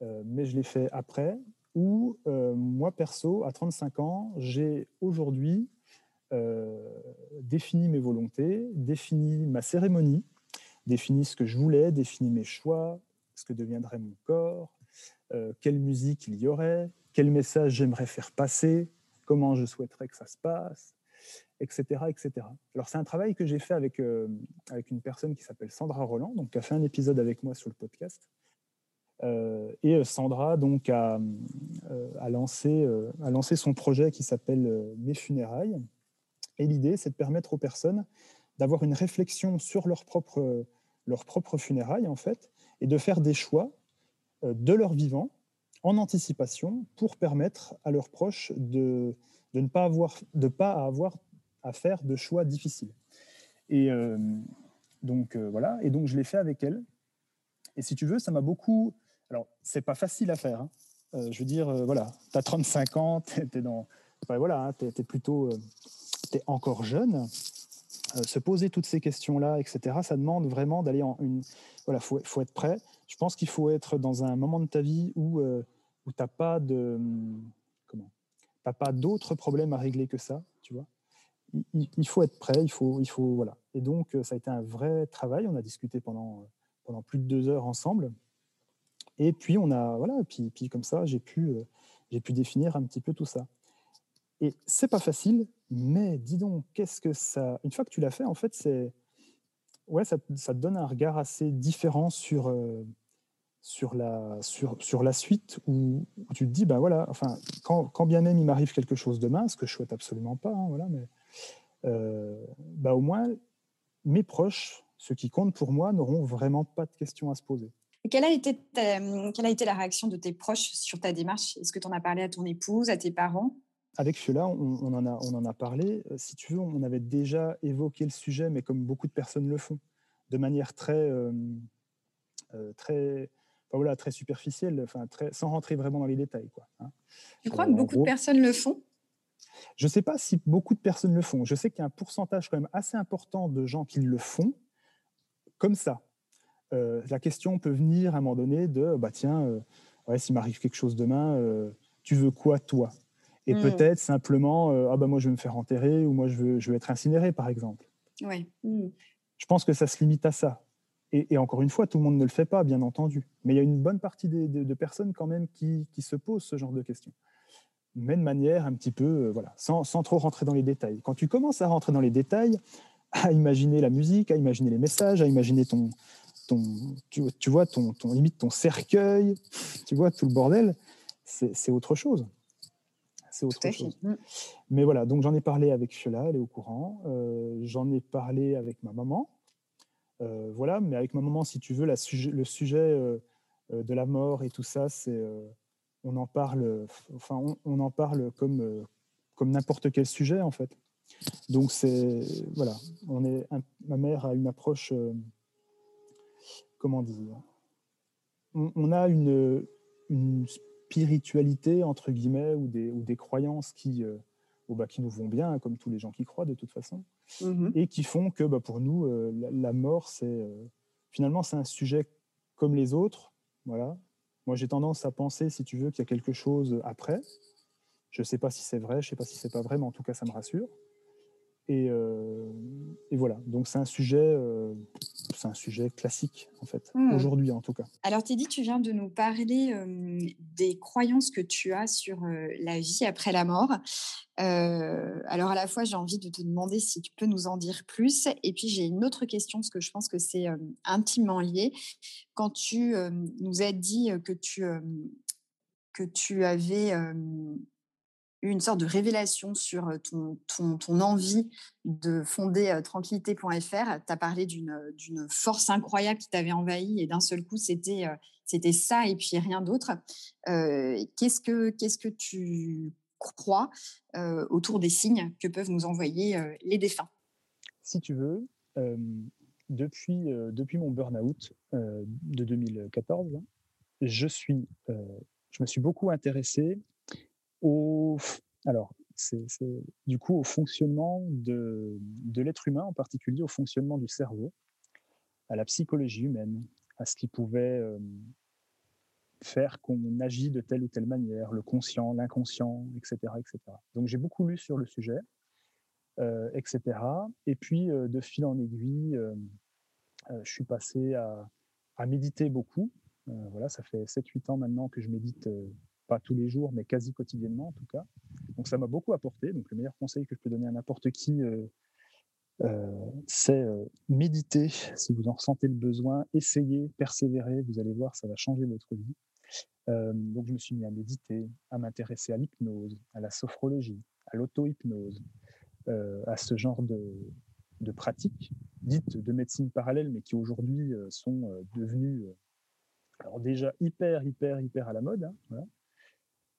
Euh, mais je l'ai fait après, où euh, moi, perso, à 35 ans, j'ai aujourd'hui euh, défini mes volontés, défini ma cérémonie, défini ce que je voulais, défini mes choix, ce que deviendrait mon corps, quelle musique il y aurait, quel message j'aimerais faire passer, comment je souhaiterais que ça se passe, etc. etc. Alors c'est un travail que j'ai fait avec, avec une personne qui s'appelle Sandra Roland, donc qui a fait un épisode avec moi sur le podcast, et euh, Sandra donc a, euh, lancé, a lancé son projet qui s'appelle Mes funérailles. Et l'idée, c'est de permettre aux personnes d'avoir une réflexion sur leur propre, leur propre funérailles, en fait, et de faire des choix de leur vivant en anticipation pour permettre à leurs proches de, de ne pas avoir, de pas avoir à faire de choix difficiles. Et donc voilà, et donc je l'ai fait avec elle. Et si tu veux, ça m'a beaucoup alors, c'est pas facile à faire. Hein. Euh, je veux dire, euh, voilà, tu as 35 ans, <laughs> tu es, dans. voilà, hein, plutôt. Euh, encore jeune. se poser toutes ces questions-là, etc., ça demande vraiment d'aller en une. Voilà, faut, faut être prêt. Je pense qu'il faut être dans un moment de ta vie où, où tu n'as pas de. Comment T'as pas d'autres problèmes à régler que ça, tu vois. Il, il, faut être prêt, il faut, il faut, voilà. Et donc, ça a été un vrai travail. On a discuté pendant, pendant plus de deux heures ensemble. Et puis, on a, voilà, puis, puis comme ça, j'ai pu, euh, j'ai pu définir un petit peu tout ça. Et c'est pas facile, mais dis donc, qu'est-ce que ça. Une fois que tu l'as fait, en fait, c'est. Ouais, ça, ça, te donne un regard assez différent sur, euh, sur, la, sur, sur la suite où, tu te dis, ben voilà, enfin, quand, quand bien même il m'arrive quelque chose demain, ce que je souhaite absolument pas, hein, voilà, mais euh, bah, au moins, mes proches, ceux qui comptent pour moi, n'auront vraiment pas de questions à se poser. Quelle a, été quelle a été la réaction de tes proches sur ta démarche? Est-ce que tu en as parlé à ton épouse, à tes parents? Avec Fiola, on, en a, on en a parlé. Euh, si tu veux, on avait déjà évoqué le sujet, mais comme beaucoup de personnes le font, de manière très, euh, euh, très, voilà, très superficielle, enfin, très, sans rentrer vraiment dans les détails. Quoi, hein. Tu crois que beaucoup de personnes le font? Je ne sais pas si beaucoup de personnes le font. Je sais qu'il y a un pourcentage quand même assez important de gens qui le font comme ça. Euh, la question peut venir à un moment donné de bah tiens, euh, ouais, s'il m'arrive quelque chose demain, euh, tu veux quoi toi? Et hmm. peut-être simplement ah bah moi je veux me faire enterrer ou moi je veux, je veux être incinéré par exemple. Ouais. Hmm. Je pense que ça se limite à ça. Et, encore une fois, tout le monde ne le fait pas, bien entendu. Mais il y a une bonne partie de, personnes quand même qui, qui, se posent ce genre de questions. Mais de manière un petit peu, voilà, sans, sans, trop rentrer dans les détails. Quand tu commences à rentrer dans les détails, à imaginer la musique, à imaginer les messages, à imaginer ton, tu, vois, ton, ton, limite ton cercueil, tu vois, tout le bordel, c'est autre chose. C'est autre chose. Mm. Mais voilà, donc j'en ai parlé avec Fiola, elle est au courant. Euh, j'en ai parlé avec ma maman. Euh, voilà, mais avec ma maman, si tu veux, la le sujet euh, de la mort et tout ça, c'est on en parle, enfin, on, en parle comme, comme n'importe quel sujet en fait. Donc c'est voilà, on est ma mère a une approche comment dire, on, a une, spiritualité, entre guillemets, ou des, ou des croyances qui, euh, oh, bah, qui nous vont bien, comme tous les gens qui croient de toute façon, Mhm. et qui font que bah, pour nous, euh, la, la mort, c'est euh, finalement c'est un sujet comme les autres. Voilà. Moi, j'ai tendance à penser, si tu veux, qu'il y a quelque chose après. Je ne sais pas si c'est vrai, je ne sais pas si c'est pas vrai, mais en tout cas, ça me rassure. Et, euh, et voilà. Donc, c'est un sujet, euh, c'est un sujet classique en fait, Mhm. aujourd'hui en tout cas. Alors, Teddy, tu viens de nous parler euh, des croyances que tu as sur la vie après la mort. Alors, à la fois, j'ai envie de te demander si tu peux nous en dire plus. Et puis, j'ai une autre question, parce que je pense que c'est intimement lié. Quand tu nous as dit que tu, que tu avais une sorte de révélation sur ton, ton, ton envie de fonder tranquillité.fr, tu as parlé d'une force incroyable qui t'avait envahi et d'un seul coup, c'était ça et puis rien d'autre. Qu'est-ce que que tu crois autour des signes que peuvent nous envoyer les défunts? Si tu veux, depuis, depuis mon burn-out de 2014, hein, je, suis, je me suis beaucoup intéressé au, alors, c'est, du coup au fonctionnement de, de l'être humain, en particulier au fonctionnement du cerveau, à la psychologie humaine, à ce qui pouvait euh, faire qu'on agit de telle ou telle manière, le conscient, l'inconscient, etc. etc. Donc j'ai beaucoup lu sur le sujet, euh, etc. Et puis euh, de fil en aiguille, euh, euh, je suis passé à, à méditer beaucoup. Euh, voilà, ça fait 7-8 ans maintenant que je médite, pas tous les jours, mais quasi quotidiennement en tout cas. Donc ça m'a beaucoup apporté. Donc le meilleur conseil que je peux donner à n'importe qui, euh, euh, c'est euh, méditer si vous en ressentez le besoin, essayez, persévérez, vous allez voir, ça va changer votre vie. Donc je me suis mis à méditer, à m'intéresser à l'hypnose, à la sophrologie, à l'auto-hypnose, à ce genre de, de pratiques dites de médecine parallèle, mais qui aujourd'hui sont devenues alors déjà hyper, hyper, hyper à la mode. hein.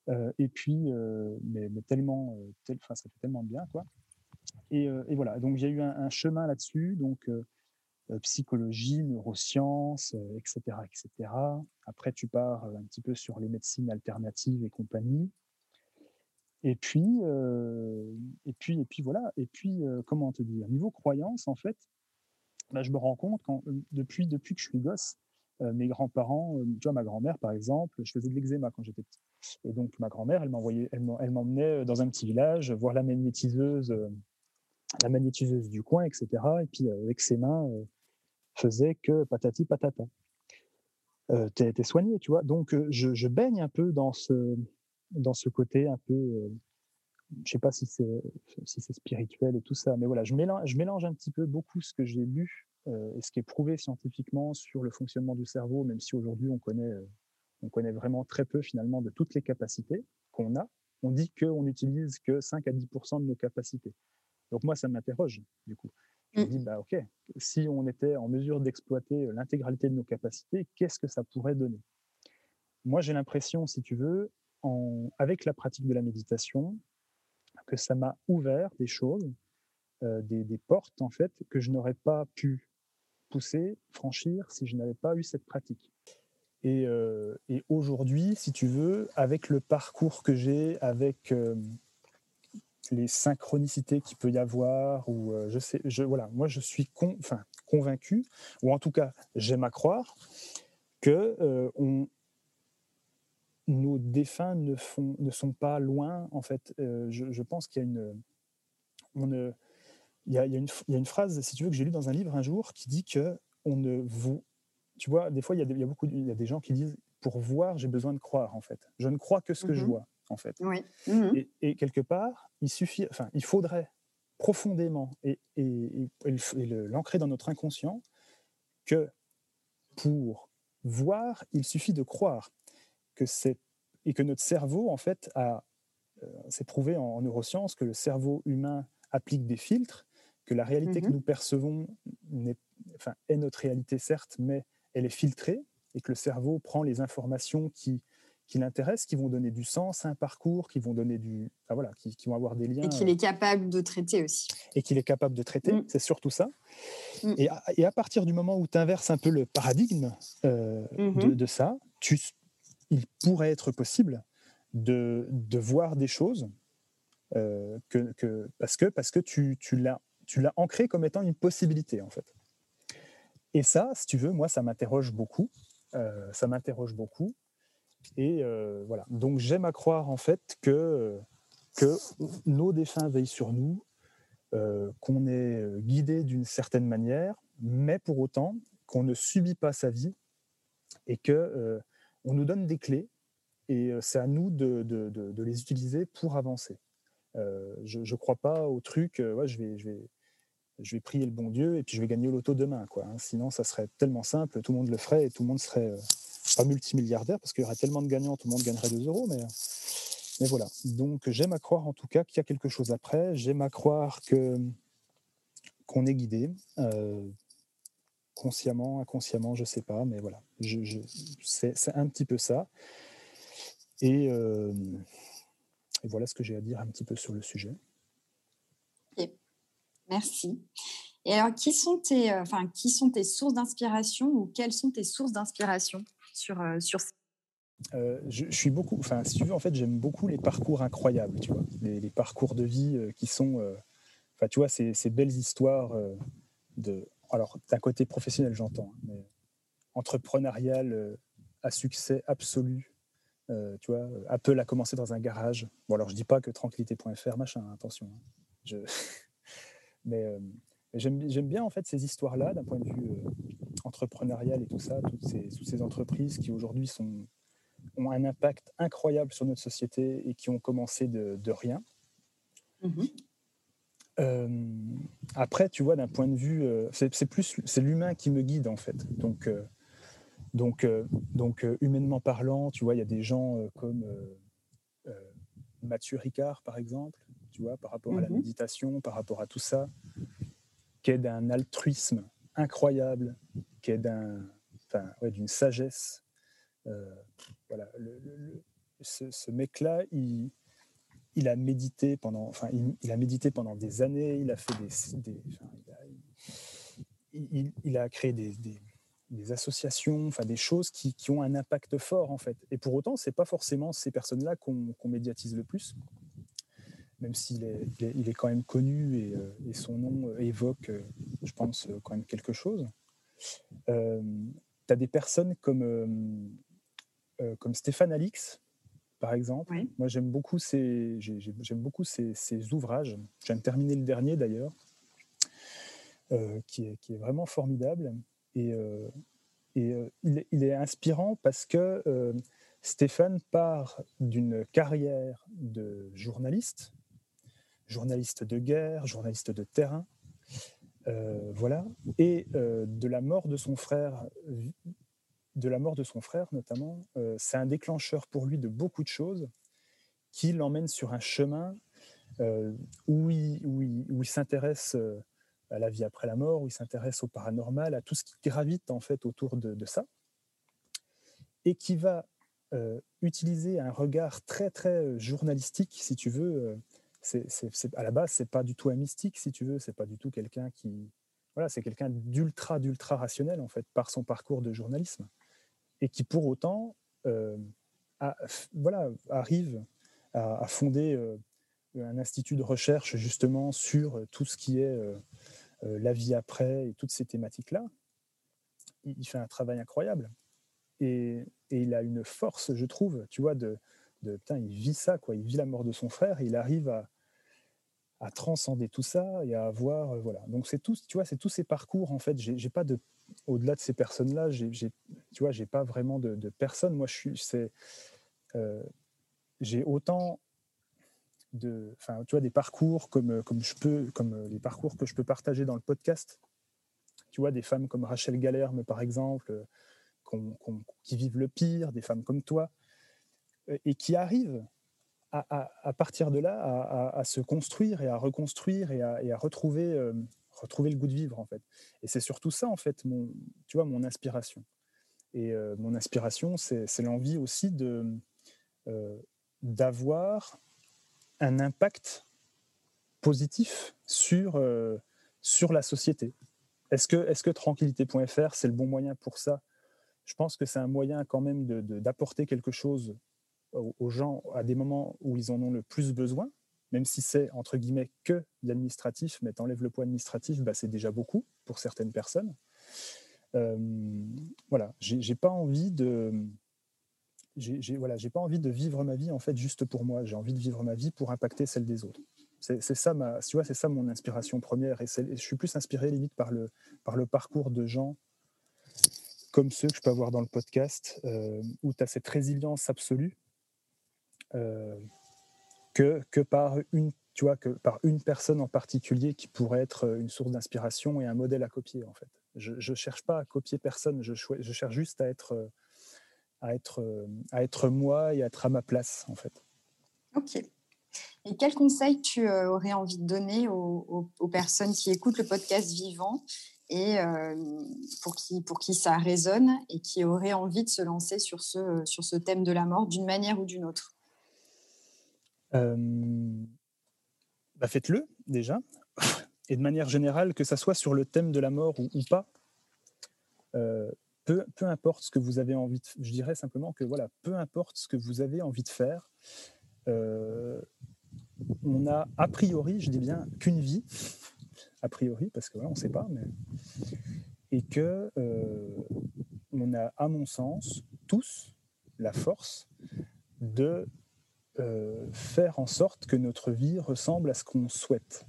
Euh, et puis, euh, mais, tellement, euh, tel, ça fait tellement bien, quoi. Et, et voilà, donc j'ai eu un, chemin là-dessus, donc psychologie, neurosciences, etc., etc. Après, tu pars un petit peu sur les médecines alternatives et compagnie. Et puis, et puis, et puis voilà. Et puis, euh, comment te dire? Niveau croyance, en fait, bah, je me rends compte quand, depuis, depuis que je suis gosse, mes grands-parents, tu vois, ma grand-mère, par exemple, je faisais de l'eczéma quand j'étais petit. Et donc, ma grand-mère, elle m'envoyait, elle m'en- elle m'emmenait dans un petit village voir la magnétiseuse, euh, la magnétiseuse du coin, etc. Et puis, euh, avec ses mains, euh, faisait que patati patata. Euh, t'es, soigné, tu vois. Donc, euh, je, baigne un peu dans ce, dans ce côté un peu, euh, je sais pas si c'est, si spirituel et tout ça, mais voilà, je mélange, je mélange un petit peu beaucoup ce que j'ai lu euh, et ce qui est prouvé scientifiquement sur le fonctionnement du cerveau, même si aujourd'hui on connaît, euh, on connaît vraiment très peu finalement de toutes les capacités qu'on a. On dit qu'on n'utilise que 5 à 10 de nos capacités. Donc moi, ça m'interroge du coup. Je me dis, bah, ok, si on était en mesure d'exploiter euh, l'intégralité de nos capacités, qu'est-ce que ça pourrait donner? Moi, j'ai l'impression, si tu veux, en, avec la pratique de la méditation, que ça m'a ouvert des choses, euh, des, des portes, en fait, que je n'aurais pas pu pousser, franchir, si je n'avais pas eu cette pratique. Et, euh, et aujourd'hui, si tu veux, avec le parcours que j'ai, avec euh, les synchronicités qu'il peut y avoir, ou euh, je sais, voilà, moi je suis con, convaincu, ou en tout cas j'aime à croire, que nos défunts ne, sont pas loin. En fait, je, pense qu'il y a une, y a une phrase, si tu veux, que j'ai lue dans un livre un jour qui dit que on ne vous, tu vois, des fois il y a, y beaucoup, il y a des gens qui disent pour voir j'ai besoin de croire en fait. Je ne crois que ce que je Mhm. vois en fait. Oui. Mhm. Et, et quelque part, il suffit, enfin, il faudrait profondément et, et, l'ancrer dans notre inconscient que pour voir, il suffit de croire que c'est et que notre cerveau en fait a, euh, c'est prouvé en, en neurosciences que le cerveau humain applique des filtres, que la réalité que Mhm. nous percevons n'est, enfin, est notre réalité certes, mais elle est filtrée et que le cerveau prend les informations qui qui l'intéressent, qui vont donner du sens à un parcours, qui vont donner du, enfin, voilà, qui, qui vont avoir des liens Et qu'il euh, est capable de traiter aussi. et qu'il est capable de traiter. Mm. C'est surtout ça. Mm. Et, à, et à partir du moment où tu inverses un peu le paradigme euh, de, Mhm. de ça, tu, il pourrait être possible de, de voir des choses que, que, parce que, parce que tu, tu l'as ancré comme étant une possibilité, en fait. Et ça, si tu veux, moi, ça m'interroge beaucoup. ça m'interroge beaucoup. Et voilà. Donc, j'aime à croire, en fait, que, nos défunts veillent sur nous, qu'on est guidé d'une certaine manière, mais pour autant qu'on ne subit pas sa vie et que on nous donne des clés et c'est à nous de, les utiliser pour avancer. je ne crois pas au truc, je, vais, je, vais, je vais prier le bon Dieu et puis je vais gagner au loto demain. Quoi, hein. Sinon, ça serait tellement simple, tout le monde le ferait et tout le monde serait pas multimilliardaire parce qu'il y aurait tellement de gagnants, tout le monde gagnerait 2 euros. Mais, mais voilà. Donc, j'aime à croire en tout cas qu'il y a quelque chose après. J'aime à croire que qu'on est guidé. consciemment, inconsciemment, je sais pas, mais voilà, je, c'est un petit peu ça. Et, et, voilà ce que j'ai à dire un petit peu sur le sujet. Merci. Et alors, qui sont tes, enfin, qui sont tes sources d'inspiration ou quelles sont tes sources d'inspiration sur, sur euh, je, suis beaucoup, enfin, si tu veux, en fait, j'aime beaucoup les parcours incroyables, tu vois, les, parcours de vie qui sont, enfin, tu vois, ces, belles histoires de, alors, d'un côté professionnel, j'entends, hein, mais entrepreneurial à succès absolu. tu vois, Apple a commencé dans un garage. Bon, alors je dis pas que tranquillité.fr, machin, attention. Hein. Je... <laughs> mais J'aime bien en fait ces histoires-là d'un point de vue euh, entrepreneurial et tout ça, toutes ces, toutes ces entreprises qui aujourd'hui ont un impact incroyable sur notre société et qui ont commencé de, de rien. Mmh euh, après, tu vois, d'un point de vue, euh, c'est plus c'est l'humain qui me guide en fait. Donc, donc, donc humainement parlant, tu vois, il y a des gens comme Mathieu Ricard par exemple, tu vois, par rapport à la mmh méditation, par rapport à tout ça qui est d'un altruisme incroyable, qui est d'un, enfin, ouais, d'une sagesse. Euh, voilà, ce, mec-là, il, il, a médité pendant, enfin, il, a médité pendant des années. Il a fait des, il, il, a créé des, des, associations, enfin, des choses qui, qui, ont un impact fort en fait. Et pour autant, c'est pas forcément ces personnes-là qu'on médiatise le plus même s'il est, il est, quand même connu et, euh, son nom euh, évoque, euh, je pense, quand même quelque chose. tu as des personnes comme, comme Stéphane Alix, par exemple. Moi, j'aime beaucoup, ses, j'aime beaucoup ses, ouvrages. Je viens de terminer le dernier, d'ailleurs, qui, est, qui, est, vraiment formidable. Et, et il, il, est inspirant parce que Stéphane part d'une carrière de journaliste journaliste de guerre, journaliste de terrain, euh, voilà, et euh, de la mort de son frère, de la mort de son frère notamment, euh, c'est un déclencheur pour lui de beaucoup de choses qui l'emmène sur un chemin où il, où il, s'intéresse à la vie après la mort, où il s'intéresse au paranormal, à tout ce qui gravite en fait autour de, de ça, et qui va utiliser un regard très très journalistique, si tu veux, c'est, à la base, c'est pas du tout un mystique, si tu veux. C'est pas du tout quelqu'un qui, voilà, c'est quelqu'un d'ultra, d'ultra rationnel en fait par son parcours de journalisme et qui pour autant, euh, voilà, arrive à, fonder euh, un institut de recherche justement sur tout ce qui est euh, la vie après et toutes ces thématiques-là. Il, fait un travail incroyable et, et, il a une force, je trouve, tu vois, de, putain, il vit ça, quoi. Il vit la mort de son frère il arrive à, transcender tout ça et à avoir, euh, voilà. Donc c'est tout, tu vois, c'est tous ces parcours en fait. J'ai pas de, au-delà de ces personnes-là, j'ai, tu vois, j'ai pas vraiment de, de personnes. Moi, je suis, c'est, euh, j'ai autant de, enfin, tu vois, des parcours comme comme je peux, comme les parcours que je peux partager dans le podcast. Tu vois, des femmes comme Rachel Galerme, par exemple, qui vivent le pire, des femmes comme toi, euh, et qui arrivent à, partir de là, à, se construire et à reconstruire et à, retrouver, euh, retrouver le goût de vivre, en fait. Et c'est surtout ça, en fait, mon, tu vois, mon inspiration. Et euh, mon inspiration, c'est l'envie aussi de d'avoir un impact positif sur, sur la société. Est-ce que, est que tranquillité.fr, c'est le bon moyen pour ça? Je pense que c'est un moyen quand même d'apporter quelque chose aux, gens à des moments où ils en ont le plus besoin, même si c'est entre guillemets que l'administratif, mais t'enlèves le poids administratif, bah, c'est déjà beaucoup pour certaines personnes. Euh, voilà, j'ai pas envie de j'ai voilà, j'ai pas envie de vivre ma vie en fait juste pour moi. J'ai envie de vivre ma vie pour impacter celle des autres. C'est ça ma, tu vois, c'est ça mon inspiration première. Et, je suis plus inspiré limite par le par le parcours de gens comme ceux que je peux avoir dans le podcast, euh, où tu as cette résilience absolue, que, que par une tu vois, que par une personne en particulier qui pourrait être une source d'inspiration et un modèle à copier, en fait. Je ne cherche pas à copier personne, je, je cherche juste à être, à, être, à être moi et à être à ma place, en fait. Ok. Et quel conseil tu euh, aurais envie de donner aux, aux, personnes qui écoutent le podcast vivant et euh, pour, qui, pour qui ça résonne et qui auraient envie de se lancer sur ce, sur ce thème de la mort d'une manière ou d'une autre? euh, bah Faites-le déjà. <laughs> Et de manière générale, que ça soit sur le thème de la mort ou, pas, peu, peu, importe ce que vous avez envie de je dirais simplement que voilà, peu importe ce que vous avez envie de faire, on a a priori, je dis bien, qu'une vie, a priori, parce que voilà, on ne sait pas, mais... et que on a, à mon sens, tous la force de faire en sorte que notre vie ressemble à ce qu'on souhaite.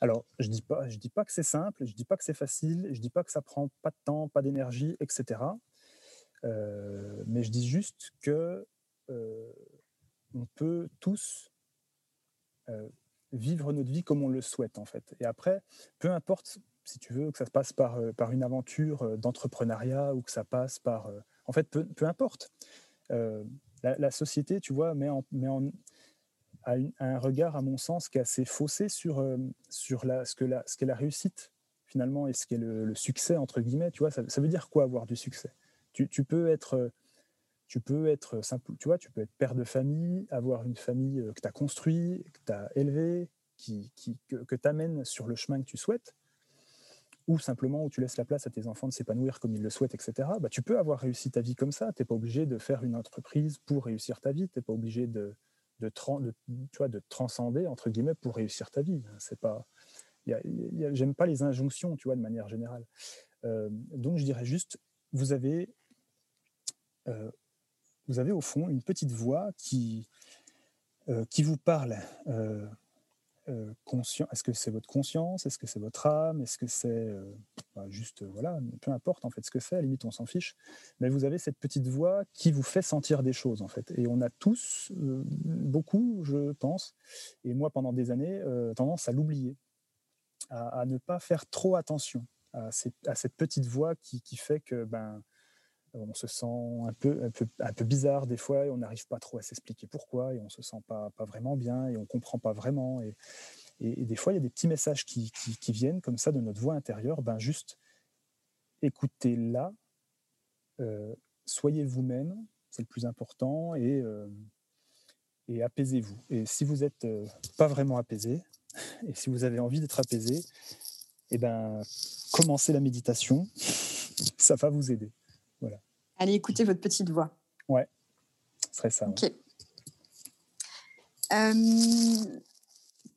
Alors, je dis, dis pas que c'est simple, je ne dis pas que c'est facile, je ne dis pas que ça prend pas de temps, pas d'énergie, etc. mais je dis juste que on peut tous euh, vivre notre vie comme on le souhaite en fait. Et après, peu importe si tu veux que ça se passe par, euh, par une aventure euh, d'entrepreneuriat ou que ça passe par... en fait, peu, peu importe. La, société, tu vois, met, en, met en, a, un regard, à mon sens, qui est assez faussé sur, sur la, ce qu'est la, la réussite, finalement, et ce qu'est le, succès, entre guillemets. Tu vois, ça, veut dire quoi avoir du succès? Tu, peux être tu peux être simple, tu vois, tu peux être père de famille, avoir une famille que tu as construit, que tu as élevée, qui, qui, que, que tu amènes sur le chemin que tu souhaites, ou simplement où tu laisses la place à tes enfants de s'épanouir comme ils le souhaitent, etc. Bah, tu peux avoir réussi ta vie comme ça. Tu n'es pas obligé de faire une entreprise pour réussir ta vie. Tu n'es pas obligé de, de, de, tu vois, de transcender, entre guillemets, pour réussir ta vie. C'est pas... J'aime pas les injonctions, tu vois, de manière générale. Euh, donc, je dirais juste, vous avez euh, vous avez au fond une petite voix qui, euh, qui vous parle. Euh, euh, conscient, est-ce que c'est votre conscience Est-ce que c'est votre âme Est-ce que c'est bah, juste, voilà, peu importe en fait ce que c'est, à la limite on s'en fiche, mais vous avez cette petite voix qui vous fait sentir des choses en fait. Et on a tous, beaucoup je pense, et moi pendant des années, tendance à l'oublier, à, ne pas faire trop attention à, à cette petite voix qui, qui fait que ben, on se sent un peu, un peu, un peu bizarre des fois et on n'arrive pas trop à s'expliquer pourquoi et on se sent pas, vraiment bien et on comprend pas vraiment. Et, des fois, il y a des petits messages qui, viennent comme ça de notre voix intérieure. Ben juste écoutez-la, euh, soyez vous-même, c'est le plus important, et, euh, apaisez-vous. Et si vous n'êtes euh, pas vraiment apaisé, <laughs> et si vous avez envie d'être apaisé, eh ben, commencez la méditation, <laughs> ça va vous aider. Voilà. Allez écouter votre petite voix. Ouais, ce serait ça. Ok. Euh,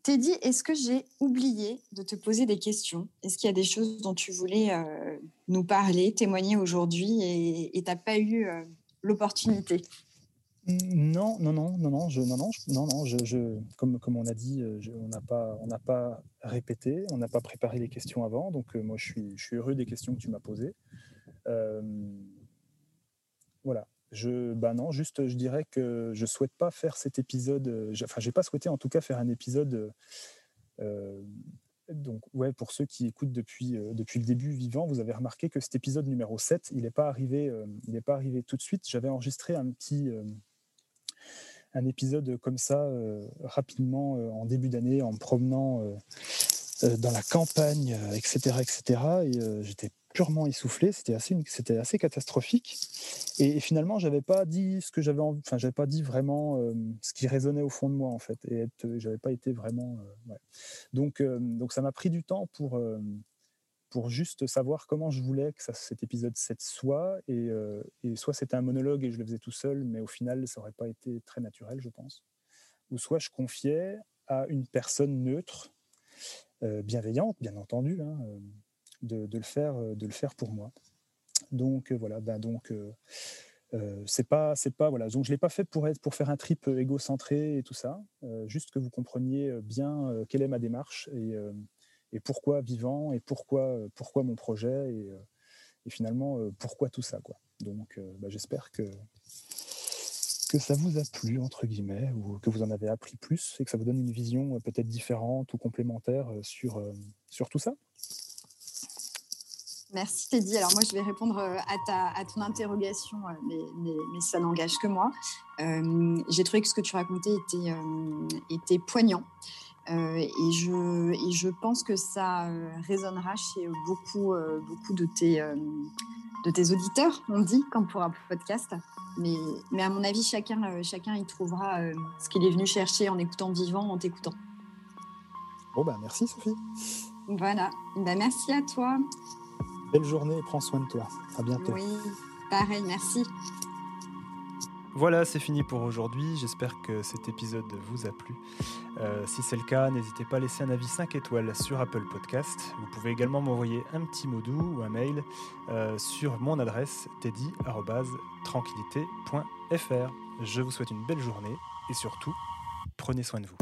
Teddy, est-ce que j'ai oublié de te poser des questions? Est-ce qu'il y a des choses dont tu voulais euh, nous parler, témoigner aujourd'hui et tu n'as pas eu euh, l'opportunité? Non, non, non, non, non, je, non, non, non, non, je, comme, comme on a dit, on n'a pas, on n'a pas répété, on n'a pas préparé les questions avant, donc moi je suis, je suis heureux des questions que tu m'as posées. Euh, voilà. Je, bah non, juste, je dirais que je souhaite pas faire cet épisode. Euh, enfin, j'ai pas souhaité en tout cas faire un épisode. Euh, donc, ouais, pour ceux qui écoutent depuis, depuis le début vivant, vous avez remarqué que cet épisode numéro 7, il n'est pas, arrivé, il n'est pas arrivé tout de suite. J'avais enregistré un petit un épisode comme ça rapidement en début d'année en me promenant dans la campagne, etc., etc. Et j'étais purement essoufflé, c'était assez, assez catastrophique. Et, finalement, j'avais pas dit ce que j'avais, enfin, j'avais pas dit vraiment euh, ce qui résonnait au fond de moi en fait, et j'avais pas été vraiment. Euh, donc, euh, donc ça m'a pris du temps pour pour juste savoir comment je voulais que ça, cet épisode 7 soit. Et, soit c'était un monologue et je le faisais tout seul, mais au final, ça n'aurait pas été très naturel, je pense. Ou soit je confiais à une personne neutre, bienveillante, bien entendu, hein, de, le faire, de le faire pour moi. Donc voilà, ben donc euh, c'est pas, c'est pas voilà. Donc je l'ai pas fait pour être, pour faire un trip égocentré et tout ça. juste que vous compreniez bien quelle est ma démarche et, pourquoi vivant et pourquoi, pourquoi mon projet et, et finalement pourquoi tout ça quoi. Donc bah, j'espère que que ça vous a plu entre guillemets ou que vous en avez appris plus et que ça vous donne une vision peut-être différente ou complémentaire sur sur tout ça. Merci Teddy. Alors moi, je vais répondre euh, à, ta, à ton interrogation, euh, mais, mais, ça n'engage que moi. Euh, j'ai trouvé que ce que tu racontais était, était poignant. et, je, et je pense que ça résonnera chez beaucoup, beaucoup de, tes, de tes auditeurs, on dit, quand pour un podcast. Mais, mais à mon avis, chacun, chacun y trouvera ce qu'il est venu chercher en écoutant vivant, en t'écoutant. Bon, ben merci Sophie. Voilà. Ben, merci à toi. Belle journée et prends soin de toi. À bientôt. Oui, pareil, merci. Voilà, c'est fini pour aujourd'hui. J'espère que cet épisode vous a plu. Euh, si c'est le cas, n'hésitez pas à laisser un avis 5 étoiles sur Apple Podcast. Vous pouvez également m'envoyer un petit mot doux ou un mail euh, sur mon adresse teddy.tranquillité.fr. Je vous souhaite une belle journée et surtout, prenez soin de vous.